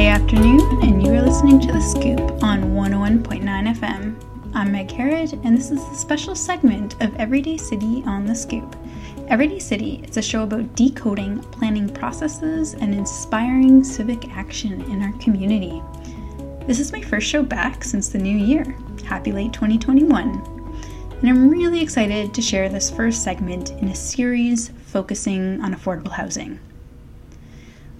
Monday afternoon, and you are listening to The Scoop on 101.9 FM. I'm Meg Harrod, and this is a special segment of Everyday City on The Scoop. Everyday City is a show about decoding planning processes and inspiring civic action in our community. This is my first show back since the new year. Happy late 2021. And I'm really excited to share this first segment in a series focusing on affordable housing.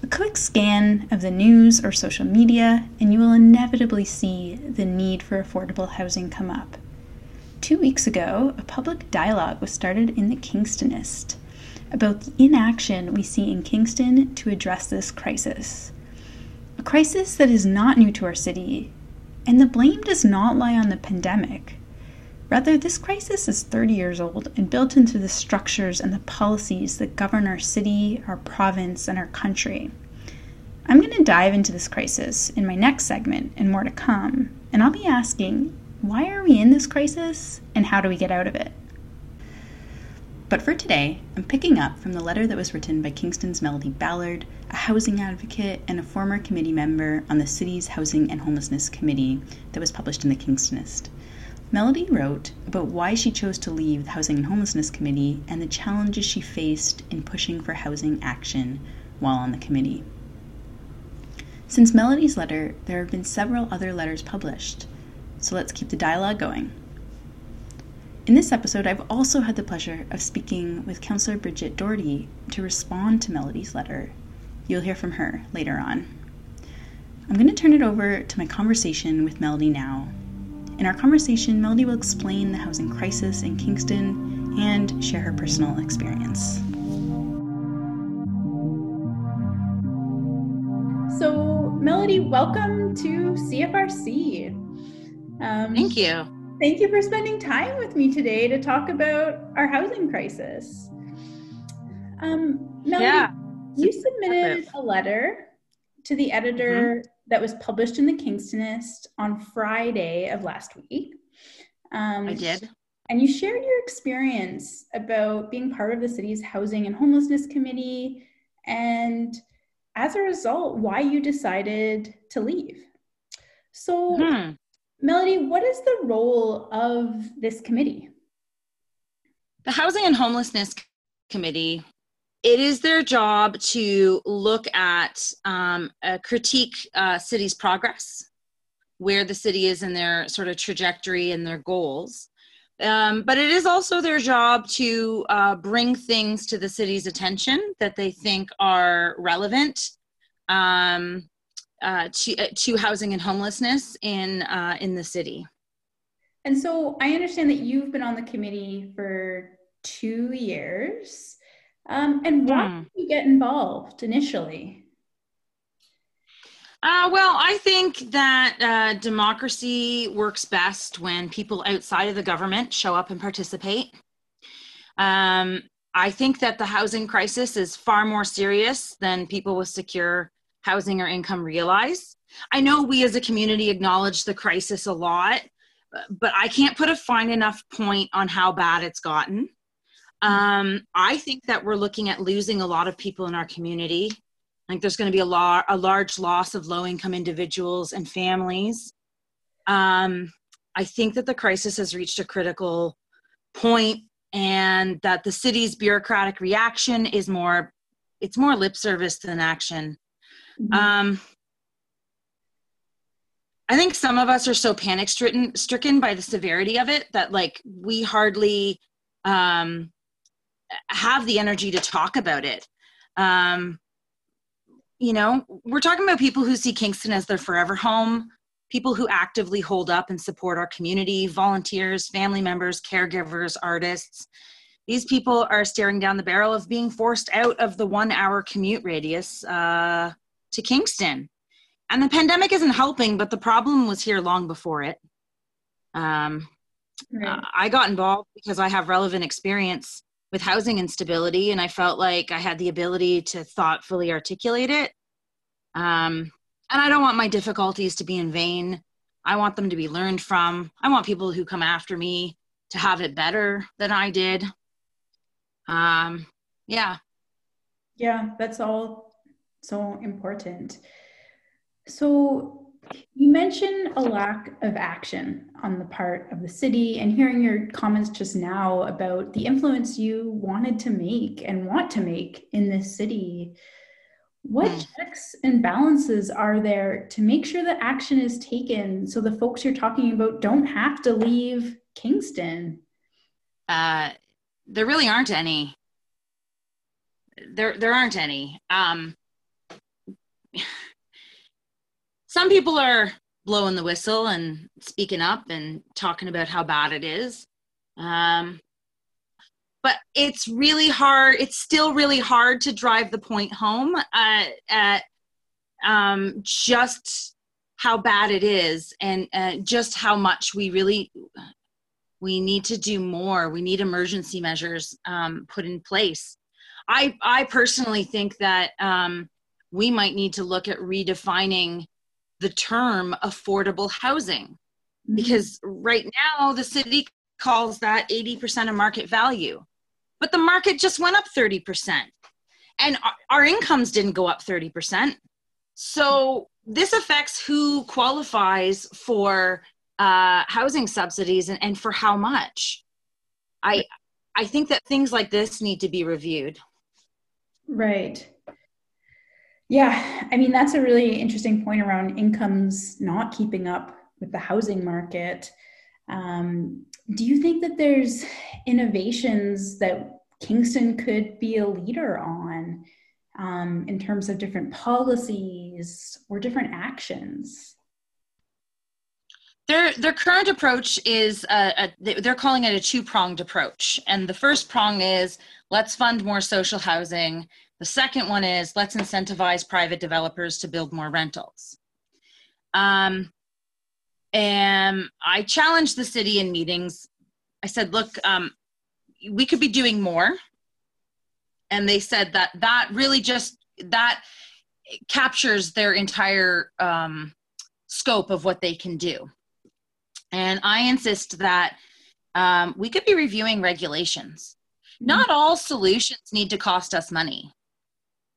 A quick scan of the news or social media, and you will inevitably see the need for affordable housing come up. Two weeks ago, a public dialogue was started in the Kingstonist about the inaction we see in Kingston to address this crisis. A crisis that is not new to our city, and the blame does not lie on the pandemic. Rather, this crisis is 30 years old and built into the structures and the policies that govern our city, our province, and our country. I'm going to dive into this crisis in my next segment and more to come, and I'll be asking why are we in this crisis and how do we get out of it? But for today, I'm picking up from the letter that was written by Kingston's Melodie Ballard, a housing advocate and a former committee member on the city's Housing and Homelessness Committee that was published in the Kingstonist. Melodie wrote about why she chose to leave the Housing and Homelessness Committee and the challenges she faced in pushing for housing action while on the committee. Since Melodie's letter, there have been several other letters published, so let's keep the dialogue going. In this episode, I've also had the pleasure of speaking with Councillor Bridget Doherty to respond to Melodie's letter. You'll hear from her later on. I'm going to turn it over to my conversation with Melodie now in our conversation, Melodie will explain the housing crisis in Kingston and share her personal experience. So, Melodie, welcome to CFRC. Um, thank you. Thank you for spending time with me today to talk about our housing crisis. Um, Melodie, yeah. you submitted a letter to the editor mm-hmm that was published in the Kingstonist on Friday of last week. Um, I did. And you shared your experience about being part of the city's Housing and Homelessness Committee, and as a result, why you decided to leave. So, hmm. Melodie, what is the role of this committee? The Housing and Homelessness Committee it is their job to look at um, critique uh, city's progress where the city is in their sort of trajectory and their goals um, but it is also their job to uh, bring things to the city's attention that they think are relevant um, uh, to, uh, to housing and homelessness in, uh, in the city. And so I understand that you've been on the committee for two years. Um, and why hmm. did you get involved initially? Uh, well, I think that uh, democracy works best when people outside of the government show up and participate. Um, I think that the housing crisis is far more serious than people with secure housing or income realize. I know we as a community acknowledge the crisis a lot, but I can't put a fine enough point on how bad it's gotten. Um, I think that we're looking at losing a lot of people in our community. I think there's going to be a, lar- a large loss of low income individuals and families. Um, I think that the crisis has reached a critical point and that the city's bureaucratic reaction is more it's more lip service than action mm-hmm. um, i think some of us are so panic stricken stricken by the severity of it that like we hardly um, have the energy to talk about it. Um, you know, we're talking about people who see Kingston as their forever home, people who actively hold up and support our community, volunteers, family members, caregivers, artists. These people are staring down the barrel of being forced out of the one hour commute radius uh, to Kingston. And the pandemic isn't helping, but the problem was here long before it. Um, right. uh, I got involved because I have relevant experience with housing instability and i felt like i had the ability to thoughtfully articulate it. Um, and i don't want my difficulties to be in vain. I want them to be learned from. I want people who come after me to have it better than i did. Um, yeah. Yeah that's all so important. So you mentioned a lack of action on the part of the city, and hearing your comments just now about the influence you wanted to make and want to make in this city. What mm. checks and balances are there to make sure that action is taken so the folks you're talking about don't have to leave Kingston? Uh, there really aren't any. There, there aren't any. Um, some people are blowing the whistle and speaking up and talking about how bad it is. Um, but it's really hard. It's still really hard to drive the point home uh, at um, just how bad it is and uh, just how much we really we need to do more. We need emergency measures um, put in place. I I personally think that um, we might need to look at redefining the term affordable housing. Mm-hmm. because right now the city calls that 80% of market value but the market just went up 30% and our incomes didn't go up 30% so this affects who qualifies for uh, housing subsidies and, and for how much. I i think that things like this need to be reviewed. Right yeah, I mean, that's a really interesting point around incomes not keeping up with the housing market. Um, do you think that there's innovations that Kingston could be a leader on um, in terms of different policies or different actions? Their, their current approach is a, a, they're calling it a two pronged approach. And the first prong is let's fund more social housing the second one is let's incentivize private developers to build more rentals. Um, and I challenged the city in meetings. I said, look, um, we could be doing more. And they said that that really just, that captures their entire um, scope of what they can do. And I insist that um, we could be reviewing regulations. Not all solutions need to cost us money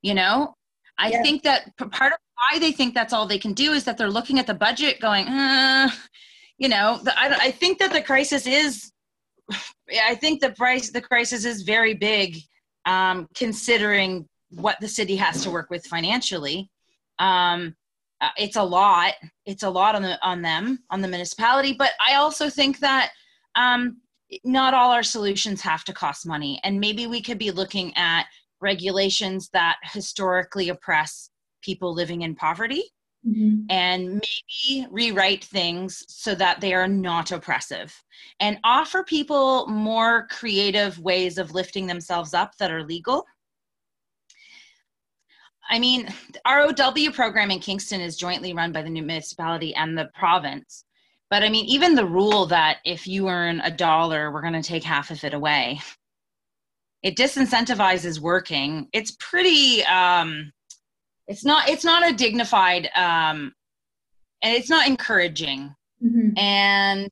you know? I think that part of why they think that's all they can do is that they're looking at the budget going uh, you know? The, I, I think that the crisis is i think the price the crisis is very big um, considering what the city has to work with financially. Um, uh, it's a lot it's a lot on the on them on the municipality but i also think that um, not all our solutions have to cost money and maybe we could be looking at regulations that historically oppress people living in poverty mm-hmm. and maybe rewrite things so that they are not oppressive and offer people more creative ways of lifting themselves up that are legal. I mean, ROW program in Kingston is jointly run by the new municipality and the province. But I mean, even the rule that if you earn a dollar, we're going to take half of it away it disincentivizes working. It's pretty um it's not it's not a dignified um and it's not encouraging. Mm-hmm. and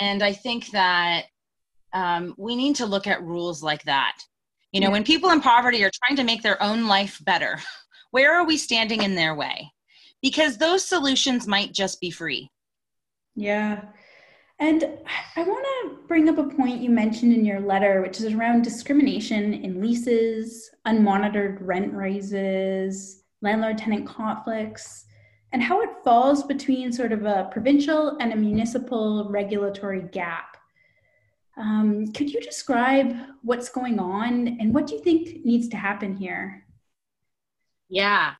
and i think that um, we need to look at rules like that. You know yeah. when people in poverty are trying to make their own life better where are we standing in their way? Because those solutions might just be free. Yeah and I want to bring up a point you mentioned in your letter, which is around discrimination in leases, unmonitored rent raises, landlord tenant conflicts, and how it falls between sort of a provincial and a municipal regulatory gap. Um, could you describe what's going on and what do you think needs to happen here? Yeah.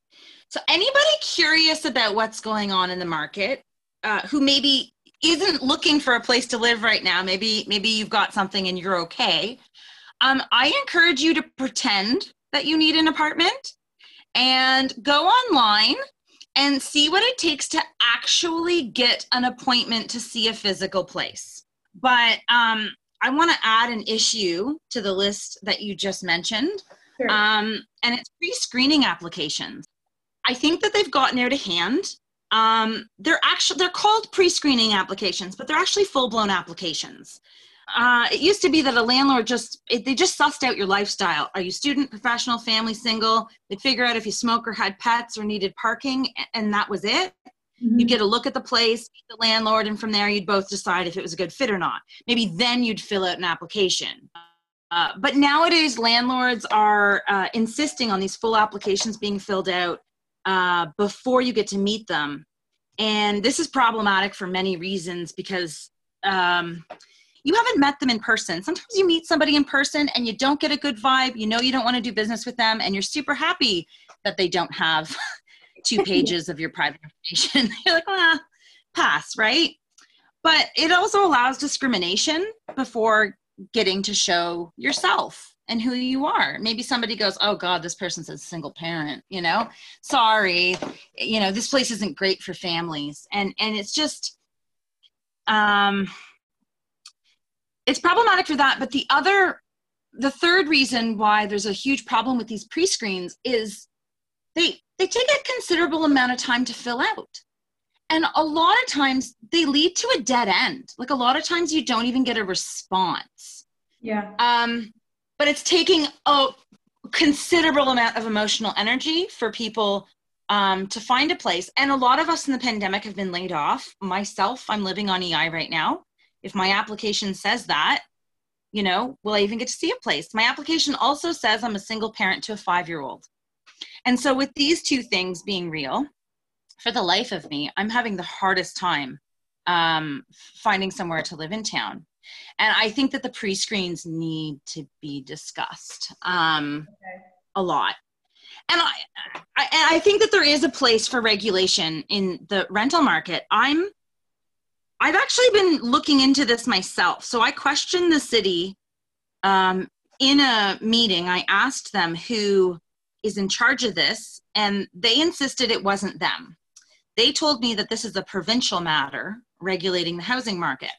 So, anybody curious about what's going on in the market uh, who maybe isn't looking for a place to live right now, maybe maybe you've got something and you're okay. Um, I encourage you to pretend that you need an apartment and go online and see what it takes to actually get an appointment to see a physical place. But um, I want to add an issue to the list that you just mentioned, sure. um, and it's pre screening applications. I think that they've gotten out of hand um, they're actually they're called pre-screening applications but they're actually full-blown applications uh, it used to be that a landlord just it, they just sussed out your lifestyle. Are you student, professional, family, single? They'd figure out if you smoke or had pets or needed parking, and that was it. Mm-hmm. You'd get a look at the place, the landlord, and from there you'd both decide if it was a good fit or not. Maybe then you'd fill out an application. Uh, but nowadays, landlords are uh, insisting on these full applications being filled out uh, before you get to meet them. And this is problematic for many reasons because um, you haven't met them in person. Sometimes you meet somebody in person and you don't get a good vibe. You know you don't want to do business with them, and you're super happy that they don't have two pages of your private information. you're like, ah, pass, right? But it also allows discrimination before getting to show yourself and who you are. Maybe somebody goes, "Oh God, this person says single parent." You know, sorry, you know, this place isn't great for families, and and it's just, um, it's problematic for that. But the other, the third reason why there's a huge problem with these pre-screens is they they take a considerable amount of time to fill out. And a lot of times they lead to a dead end. Like a lot of times you don't even get a response. Yeah. Um, but it's taking a considerable amount of emotional energy for people um, to find a place. And a lot of us in the pandemic have been laid off. Myself, I'm living on EI right now. If my application says that, you know, will I even get to see a place? My application also says I'm a single parent to a five year old. And so, with these two things being real, for the life of me, I'm having the hardest time um, finding somewhere to live in town. And I think that the pre screens need to be discussed um, okay. a lot. And I, I, I think that there is a place for regulation in the rental market. I'm, I've actually been looking into this myself. So I questioned the city um, in a meeting. I asked them who is in charge of this, and they insisted it wasn't them. They told me that this is a provincial matter regulating the housing market.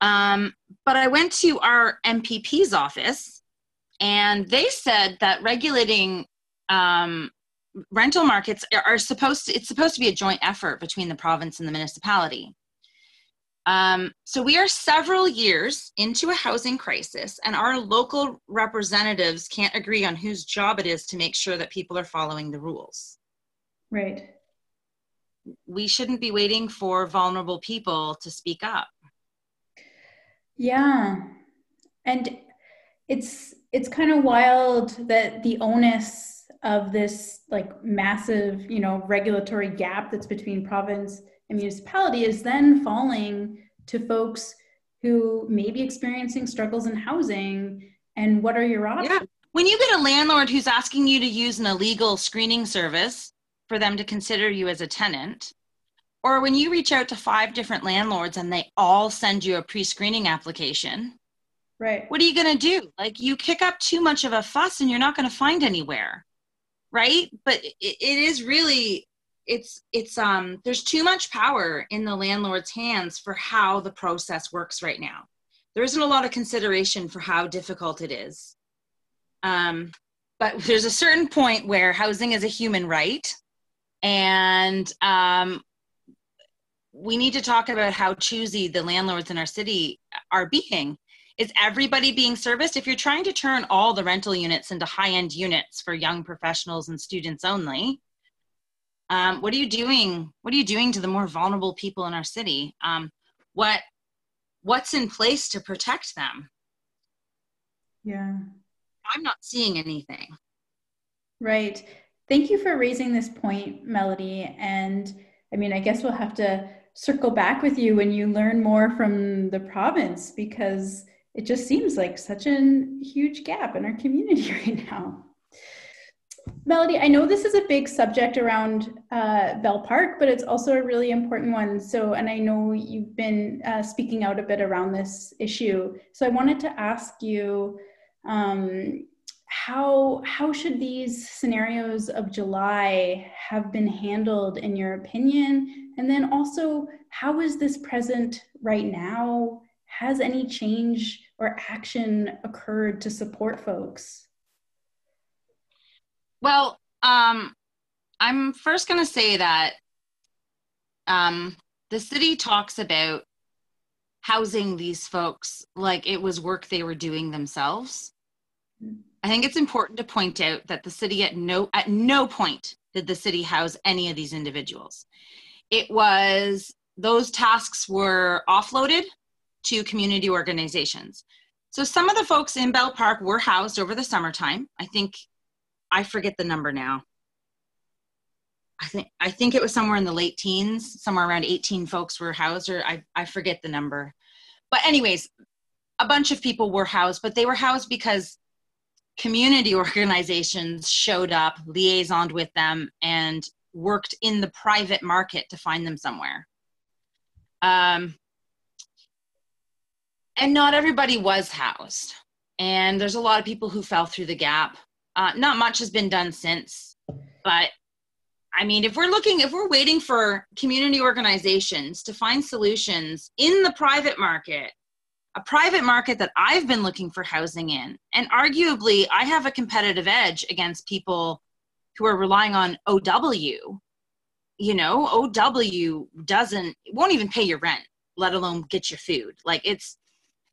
Um, but I went to our MPP's office, and they said that regulating um, rental markets are supposed to, it's supposed to be a joint effort between the province and the municipality. Um, so we are several years into a housing crisis, and our local representatives can't agree on whose job it is to make sure that people are following the rules. Right. We shouldn't be waiting for vulnerable people to speak up. Yeah. And it's it's kind of wild that the onus of this like massive, you know, regulatory gap that's between province and municipality is then falling to folks who may be experiencing struggles in housing and what are your options? Yeah. When you get a landlord who's asking you to use an illegal screening service for them to consider you as a tenant, or when you reach out to five different landlords and they all send you a pre-screening application, right? What are you going to do? Like you kick up too much of a fuss and you're not going to find anywhere, right? But it, it is really it's it's um there's too much power in the landlord's hands for how the process works right now there isn't a lot of consideration for how difficult it is um but there's a certain point where housing is a human right and um we need to talk about how choosy the landlords in our city are being. Is everybody being serviced? If you're trying to turn all the rental units into high end units for young professionals and students only um, what are you doing? What are you doing to the more vulnerable people in our city? Um, what what's in place to protect them? Yeah. I'm not seeing anything. Right. Thank you for raising this point melodie. And i mean i guess we'll have to circle back with you when you learn more from the province because it just seems like such a huge gap in our community right now Melodie, I know this is a big subject around uh, Bell Park, but it's also a really important one. So, and I know you've been uh, speaking out a bit around this issue. So, I wanted to ask you um, how how should these scenarios of July have been handled in your opinion? And then also, how is this present right now? Has any change or action occurred to support folks? Well, um, I'm first going to say that um, the city talks about housing these folks like it was work they were doing themselves. I think it's important to point out that the city at no at no point did the city house any of these individuals. It was those tasks were offloaded to community organizations. So some of the folks in Bell Park were housed over the summertime. I think I forget the number now. I think I think it was somewhere in the late teens, somewhere around 18 folks were housed, or I, I forget the number. But anyways, a bunch of people were housed, but they were housed because community organizations showed up, liaisoned with them, and worked in the private market to find them somewhere. Um, and not everybody was housed. And there's a lot of people who fell through the gap. Uh, not much has been done since, but I mean, if we're looking, if we're waiting for community organizations to find solutions in the private market, a private market that I've been looking for housing in, and arguably I have a competitive edge against people who are relying on OW. You know, OW doesn't, won't even pay your rent, let alone get your food. Like it's,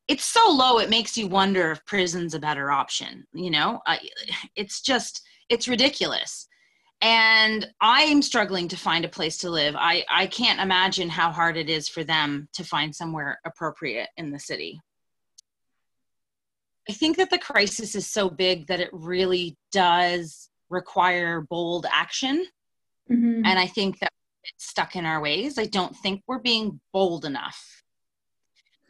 it's so low it makes you wonder if prison's a better option you know uh, it's just it's ridiculous and i'm struggling to find a place to live. I i can't imagine how hard it is for them to find somewhere appropriate in the city. I think that the crisis is so big that it really does require bold action. Mm-hmm. and i think that it's stuck in our ways. I don't think we're being bold enough.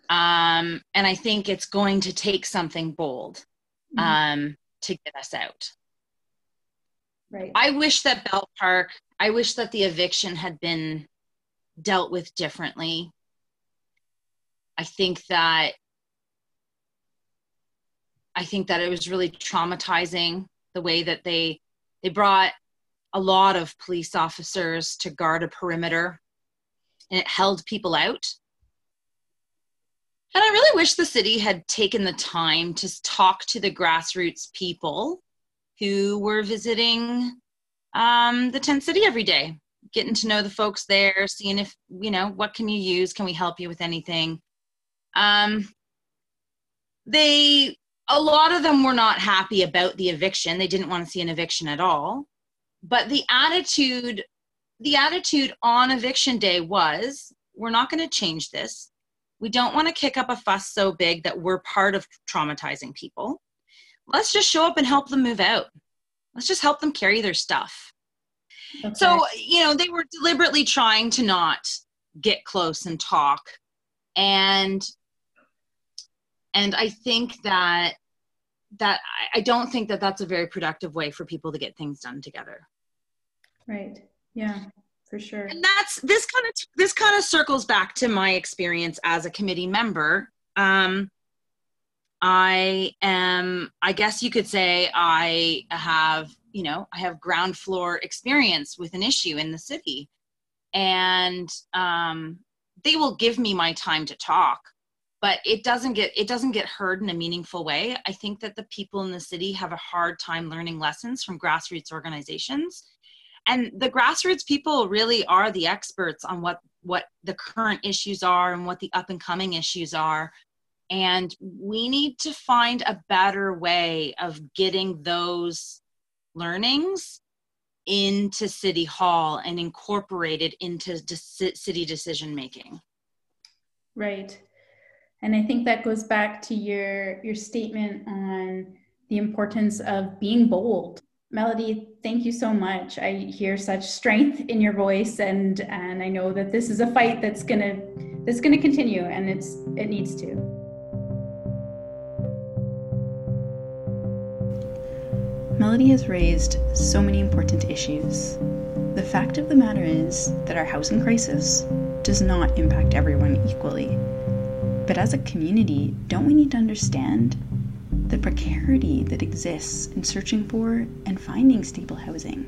Um, and i think it's going to take something bold mm-hmm. um, to get us out Right. I wish that Bell Park, I wish that the eviction had been dealt with differently. I think that I think that it was really traumatizing the way that they they brought a lot of police officers to guard a perimeter and it held people out. And I really wish the city had taken the time to talk to the grassroots people who were visiting um, the tent city every day getting to know the folks there seeing if you know what can you use? Can we help you with anything? Um, they a lot of them were not happy about the eviction. They didn't want to see an eviction at all. But the attitude the attitude on eviction day was we're not going to change this. We don't want to kick up a fuss so big that we're part of traumatizing people let's just show up and help them move out. Let's just help them carry their stuff. Okay. So, you know, they were deliberately trying to not get close and talk. And and I think that that I don't think that that's a very productive way for people to get things done together. Right. Yeah, for sure. And that's this kind of this kind of circles back to my experience as a committee member. Um, I am, I guess you could say, I have, you know, I have ground floor experience with an issue in the city. And um, they will give me my time to talk but it doesn't get it doesn't get heard in a meaningful way. I think that the people in the city have a hard time learning lessons from grassroots organizations. And the grassroots people really are the experts on what what the current issues are and what the up and coming issues are and we need to find a better way of getting those learnings into City Hall and incorporated into city decision making. Right. And I think that goes back to your your statement on the importance of being bold. Melodie, thank you so much. I hear such strength in your voice and and I know that this is a fight that's going to that's going to continue and it's it needs to. Melodie has raised so many important issues. The fact of the matter is that our housing crisis does not impact everyone equally. But as a community, don't we need to understand the precarity that exists in searching for and finding stable housing?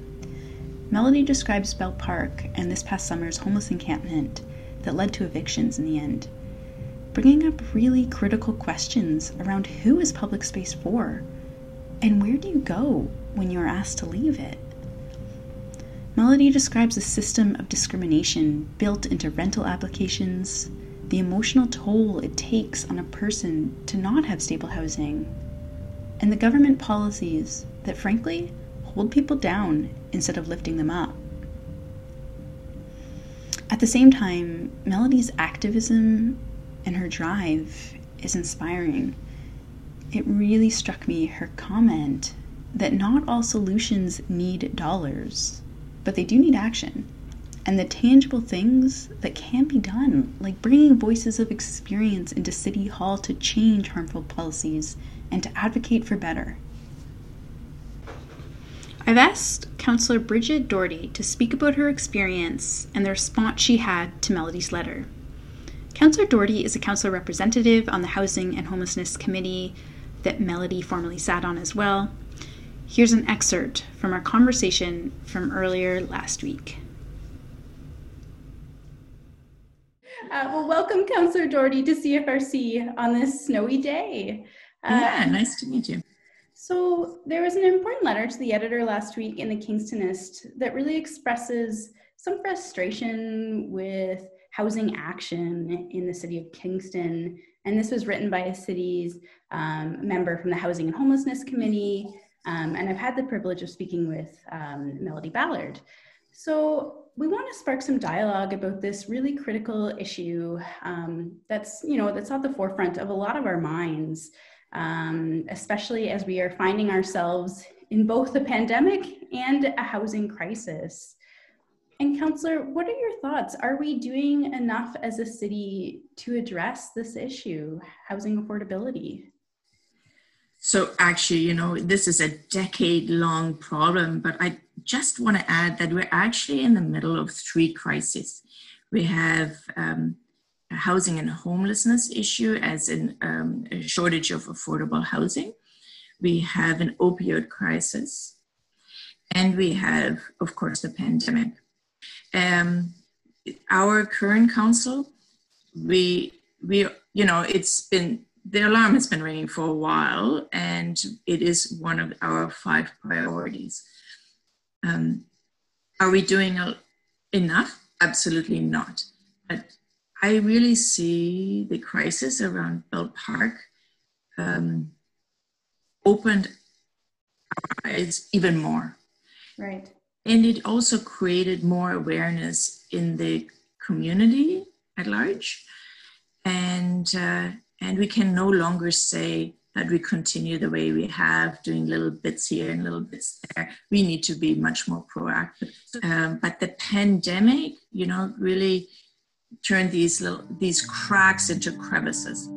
Melodie describes Bell Park and this past summer's homeless encampment that led to evictions in the end, bringing up really critical questions around who is public space for? And where do you go when you are asked to leave it? Melodie describes a system of discrimination built into rental applications, the emotional toll it takes on a person to not have stable housing, and the government policies that, frankly, hold people down instead of lifting them up. At the same time, Melodie's activism and her drive is inspiring. It really struck me her comment that not all solutions need dollars, but they do need action. And the tangible things that can be done, like bringing voices of experience into City Hall to change harmful policies and to advocate for better. I've asked Councillor Bridget Doherty to speak about her experience and the response she had to Melodie's letter. Councillor Doherty is a council representative on the Housing and Homelessness Committee that Melodie formerly sat on as well. Here's an excerpt from our conversation from earlier last week. Uh, well, welcome, Councillor Doherty, to CFRC on this snowy day. Uh, yeah, nice to meet you. So, there was an important letter to the editor last week in the Kingstonist that really expresses some frustration with housing action in the city of Kingston. And this was written by a city's um, member from the Housing and Homelessness Committee. Um, and I've had the privilege of speaking with um, Melodie Ballard. So we want to spark some dialogue about this really critical issue um, that's, you know, that's at the forefront of a lot of our minds um, especially as we are finding ourselves in both a pandemic and a housing crisis. And, Councillor, what are your thoughts? Are we doing enough as a city to address this issue, housing affordability? So, actually, you know, this is a decade long problem, but I just want to add that we're actually in the middle of three crises. We have um, a housing and homelessness issue, as in um, a shortage of affordable housing. We have an opioid crisis, and we have, of course, the pandemic. Um, our current council, we we you know it's been the alarm has been ringing for a while, and it is one of our five priorities. Um, are we doing enough? Absolutely not. But I really see the crisis around Bell Park um, opened eyes even more. Right. And it also created more awareness in the community at large. And, uh, and we can no longer say that we continue the way we have, doing little bits here and little bits there. We need to be much more proactive. Um, but the pandemic, you know, really turned these little these cracks into crevices.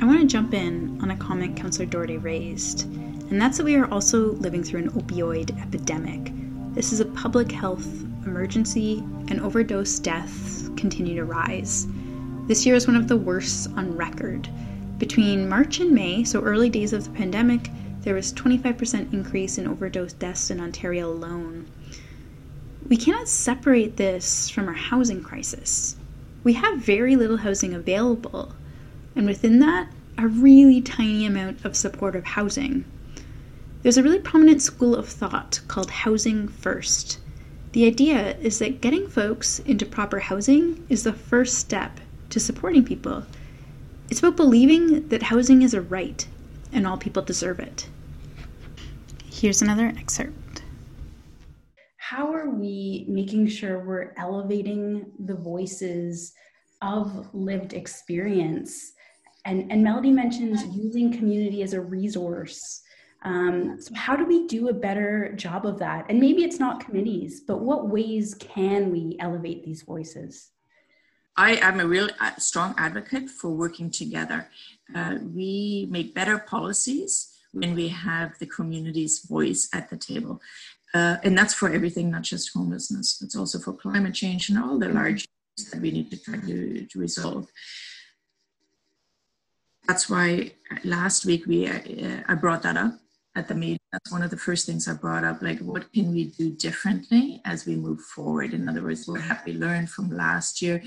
I want to jump in on a comment Councillor Doherty raised, and that's that we are also living through an opioid epidemic. This is a public health emergency, and overdose deaths continue to rise. This year is one of the worst on record. Between March and May, so early days of the pandemic, there was 25% increase in overdose deaths in Ontario alone. We cannot separate this from our housing crisis. We have very little housing available, and within that, a really tiny amount of supportive housing. There's a really prominent school of thought called housing first. The idea is that getting folks into proper housing is the first step to supporting people. It's about believing that housing is a right and all people deserve it. Here's another excerpt how are we making sure we're elevating the voices of lived experience? And, and Melodie mentions using community as a resource. Um, so, how do we do a better job of that? And maybe it's not committees, but what ways can we elevate these voices? I am a real uh, strong advocate for working together. Uh, we make better policies when we have the community's voice at the table. Uh, and that's for everything, not just homelessness. It's also for climate change and all the large issues that we need to try to, to resolve. That's why last week we uh, I brought that up at the meeting. That's one of the first things I brought up. Like, what can we do differently as we move forward? In other words, what have we learned from last year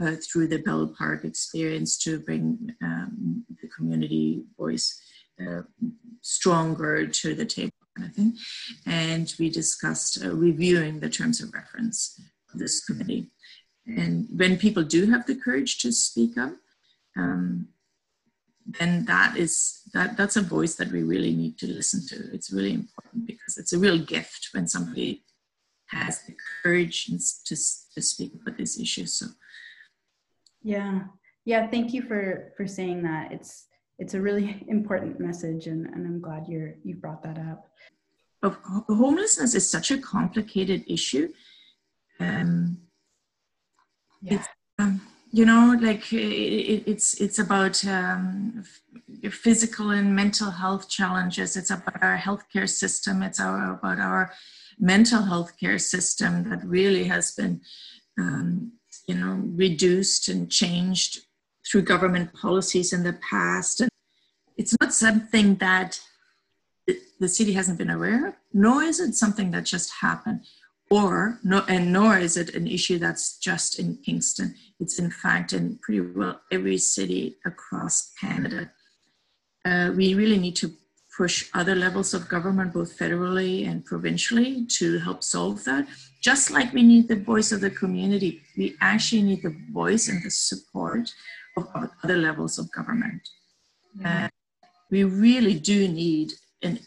uh, through the Bell Park experience to bring um, the community voice uh, stronger to the table? kind of thing. And we discussed uh, reviewing the terms of reference of this committee. and when people do have the courage to speak up, um, then that is that that's a voice that we really need to listen to. It's really important because it's a real gift when somebody has the courage to to speak about this issue. So, yeah, yeah. Thank you for for saying that. It's it's a really important message, and, and I'm glad you're you brought that up. Of homelessness is such a complicated issue. Um, yeah. It's, um, you know like it, it's it's about um, physical and mental health challenges. It's about our healthcare system. It's our, about our mental health care system that really has been um, you know reduced and changed through government policies in the past. And it's not something that the city hasn't been aware of nor is it something that just happened or no, and nor is it an issue that's just in Kingston. It's in fact in pretty well every city across Canada. Uh, we really need to push other levels of government, both federally and provincially, to help solve that. Just like we need the voice of the community, we actually need the voice and the support of other levels of government. Uh, we really do need a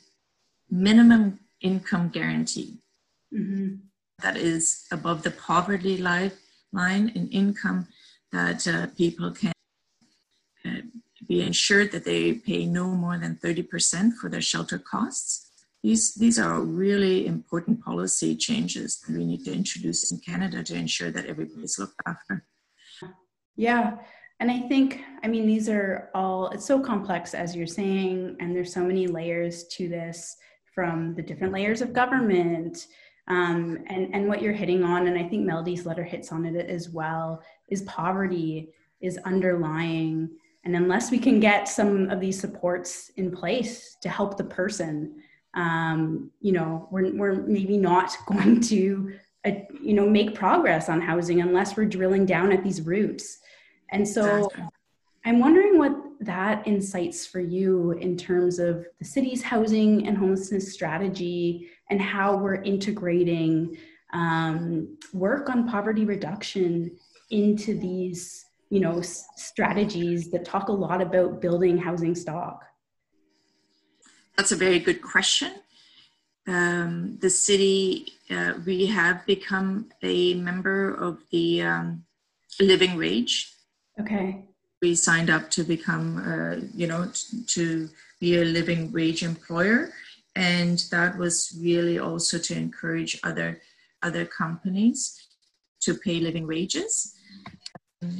minimum income guarantee. Mm-hmm that is above the poverty line in income that uh, people can uh, be ensured that they pay no more than 30% for their shelter costs. These, these are really important policy changes that we need to introduce in Canada to ensure that everybody's looked after. Yeah. And I think, I mean, these are all, it's so complex as you're saying, and there's so many layers to this from the different layers of government um, and and what you're hitting on and i think melodie's letter hits on it as well is poverty is underlying. And unless we can get some of these supports in place to help the person um, you know we're, we're maybe not going to uh, you know make progress on housing unless we're drilling down at these roots. And so i'm wondering what that incites for you in terms of the city's housing and homelessness strategy and how we're integrating um, work on poverty reduction into these you know s- strategies that talk a lot about building housing stock. That's a very good question. Um, the city uh, we have become a member of the um, living wage. Okay. We signed up to become uh, you know t- to be a living wage employer and that was really also to encourage other other companies to pay living wages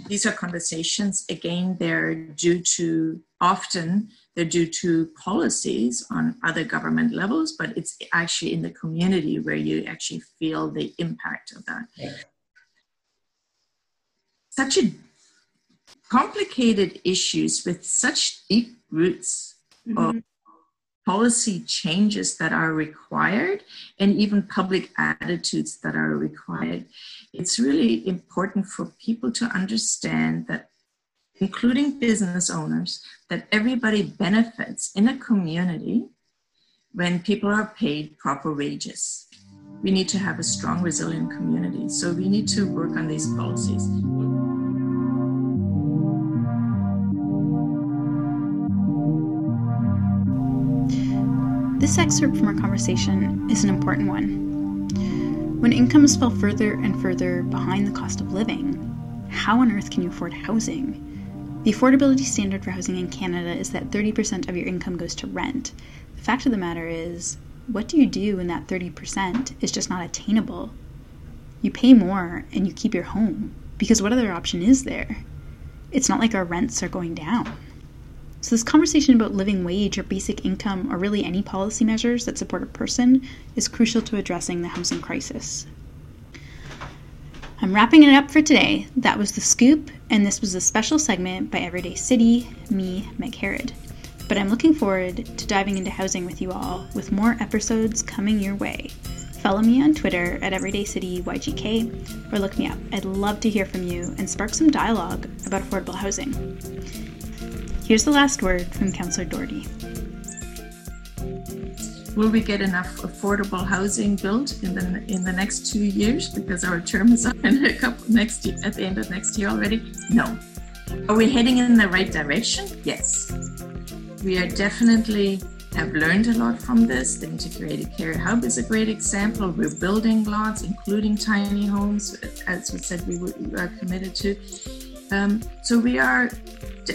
these are conversations again they're due to often they're due to policies on other government levels but it's actually in the community where you actually feel the impact of that yeah. such a complicated issues with such deep roots mm-hmm. of policy changes that are required and even public attitudes that are required. It's really important for people to understand that, including business owners, that everybody benefits in a community when people are paid proper wages. We need to have a strong, resilient community. So we need to work on these policies. This excerpt from our conversation is an important one. When incomes fell further and further behind the cost of living, how on earth can you afford housing? The affordability standard for housing in Canada is that 30% of your income goes to rent. The fact of the matter is, what do you do when that 30% is just not attainable? You pay more and you keep your home, because what other option is there? It's not like our rents are going down. So, this conversation about living wage or basic income, or really any policy measures that support a person, is crucial to addressing the housing crisis. I'm wrapping it up for today. That was The Scoop, and this was a special segment by Everyday City, me, Meg Harrod. But I'm looking forward to diving into housing with you all with more episodes coming your way. Follow me on Twitter at EverydayCityYGK or look me up. I'd love to hear from you and spark some dialogue about affordable housing. Here's the last word from Councillor Doherty. will we get enough affordable housing built in the in the next two years because our term is up in a couple next year, at the end of next year already? No. Are we heading in the right direction? Yes. We are definitely have learned a lot from this. The integrated care hub is a great example. We're building lots, including tiny homes, as we said we, we are committed to. Um, so we are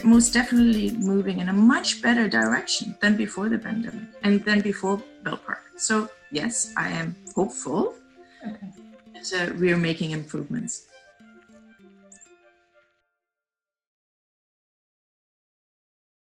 most definitely moving in a much better direction than before the pandemic and than before Bell Park. So yes, I am hopeful okay. that uh, we are making improvements.